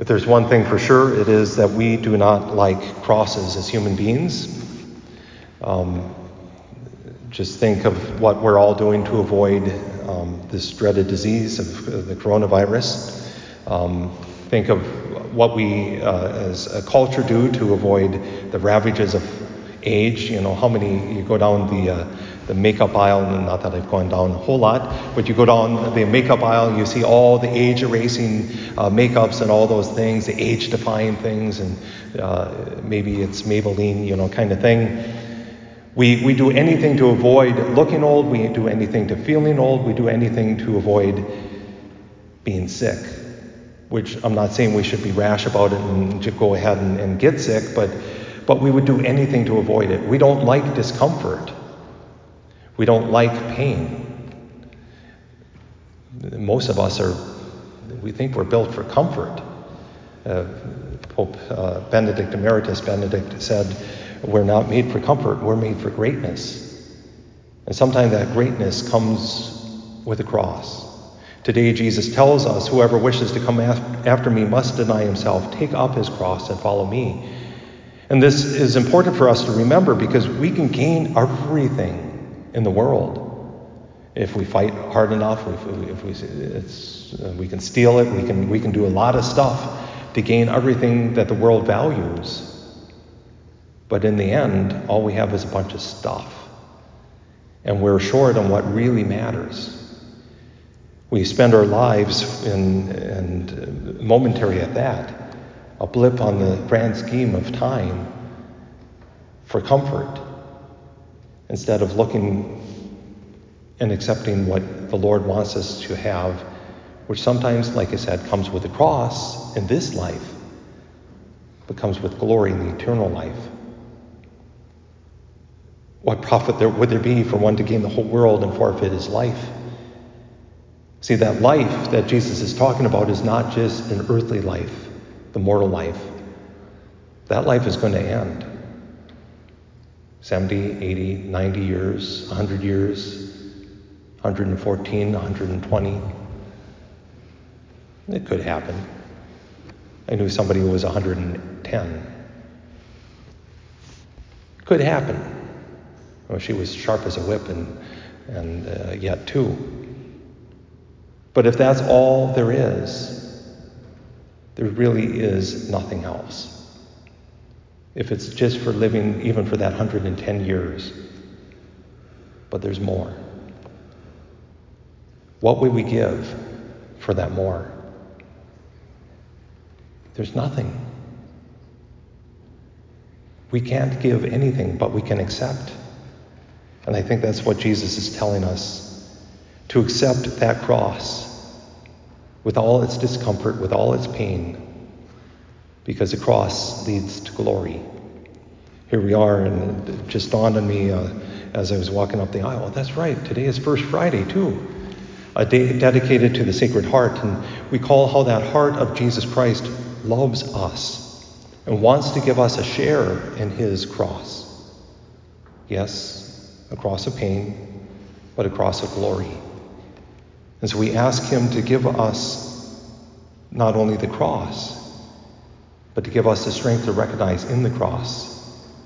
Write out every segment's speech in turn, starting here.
If there's one thing for sure, it is that we do not like crosses as human beings. Um, just think of what we're all doing to avoid um, this dreaded disease of the coronavirus. Um, think of what we uh, as a culture do to avoid the ravages of age. You know, how many you go down the uh, the makeup aisle, and not that I've gone down a whole lot, but you go down the makeup aisle you see all the age erasing uh, makeups and all those things, the age defying things, and uh, maybe it's Maybelline, you know, kind of thing. We, we do anything to avoid looking old, we do anything to feeling old, we do anything to avoid being sick. Which I'm not saying we should be rash about it and just go ahead and, and get sick, but, but we would do anything to avoid it. We don't like discomfort. We don't like pain. Most of us are, we think we're built for comfort. Uh, Pope uh, Benedict Emeritus Benedict said, We're not made for comfort, we're made for greatness. And sometimes that greatness comes with a cross. Today, Jesus tells us, Whoever wishes to come after me must deny himself, take up his cross, and follow me. And this is important for us to remember because we can gain everything in the world. If we fight hard enough, if we, if we, we can steal it, we can, we can do a lot of stuff to gain everything that the world values. But in the end, all we have is a bunch of stuff. And we're short on what really matters. We spend our lives in, and momentary at that, a blip on the grand scheme of time for comfort instead of looking and accepting what the Lord wants us to have, which sometimes, like I said, comes with a cross in this life, but comes with glory in the eternal life. What profit there, would there be for one to gain the whole world and forfeit his life? See, that life that Jesus is talking about is not just an earthly life, the mortal life. That life is going to end. 70, 80, 90 years, 100 years, 114, 120. It could happen. I knew somebody who was 110. Could happen. Well, she was sharp as a whip and, and uh, yet too. But if that's all there is, there really is nothing else if it's just for living even for that 110 years. But there's more. What would we give for that more? There's nothing. We can't give anything, but we can accept. And I think that's what Jesus is telling us to accept that cross with all its discomfort, with all its pain, because the cross leads to glory. Here we are, and it just dawned on me uh, as I was walking up the aisle. Oh, that's right, today is First Friday, too. A day dedicated to the Sacred Heart, and we call how that heart of Jesus Christ loves us and wants to give us a share in his cross. Yes, a cross of pain, but a cross of glory. And so we ask him to give us not only the cross, but to give us the strength to recognize in the cross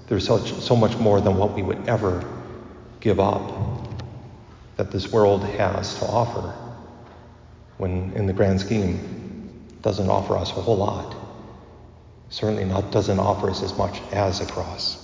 there's such, so much more than what we would ever give up that this world has to offer, when in the grand scheme doesn't offer us a whole lot. Certainly not doesn't offer us as much as a cross.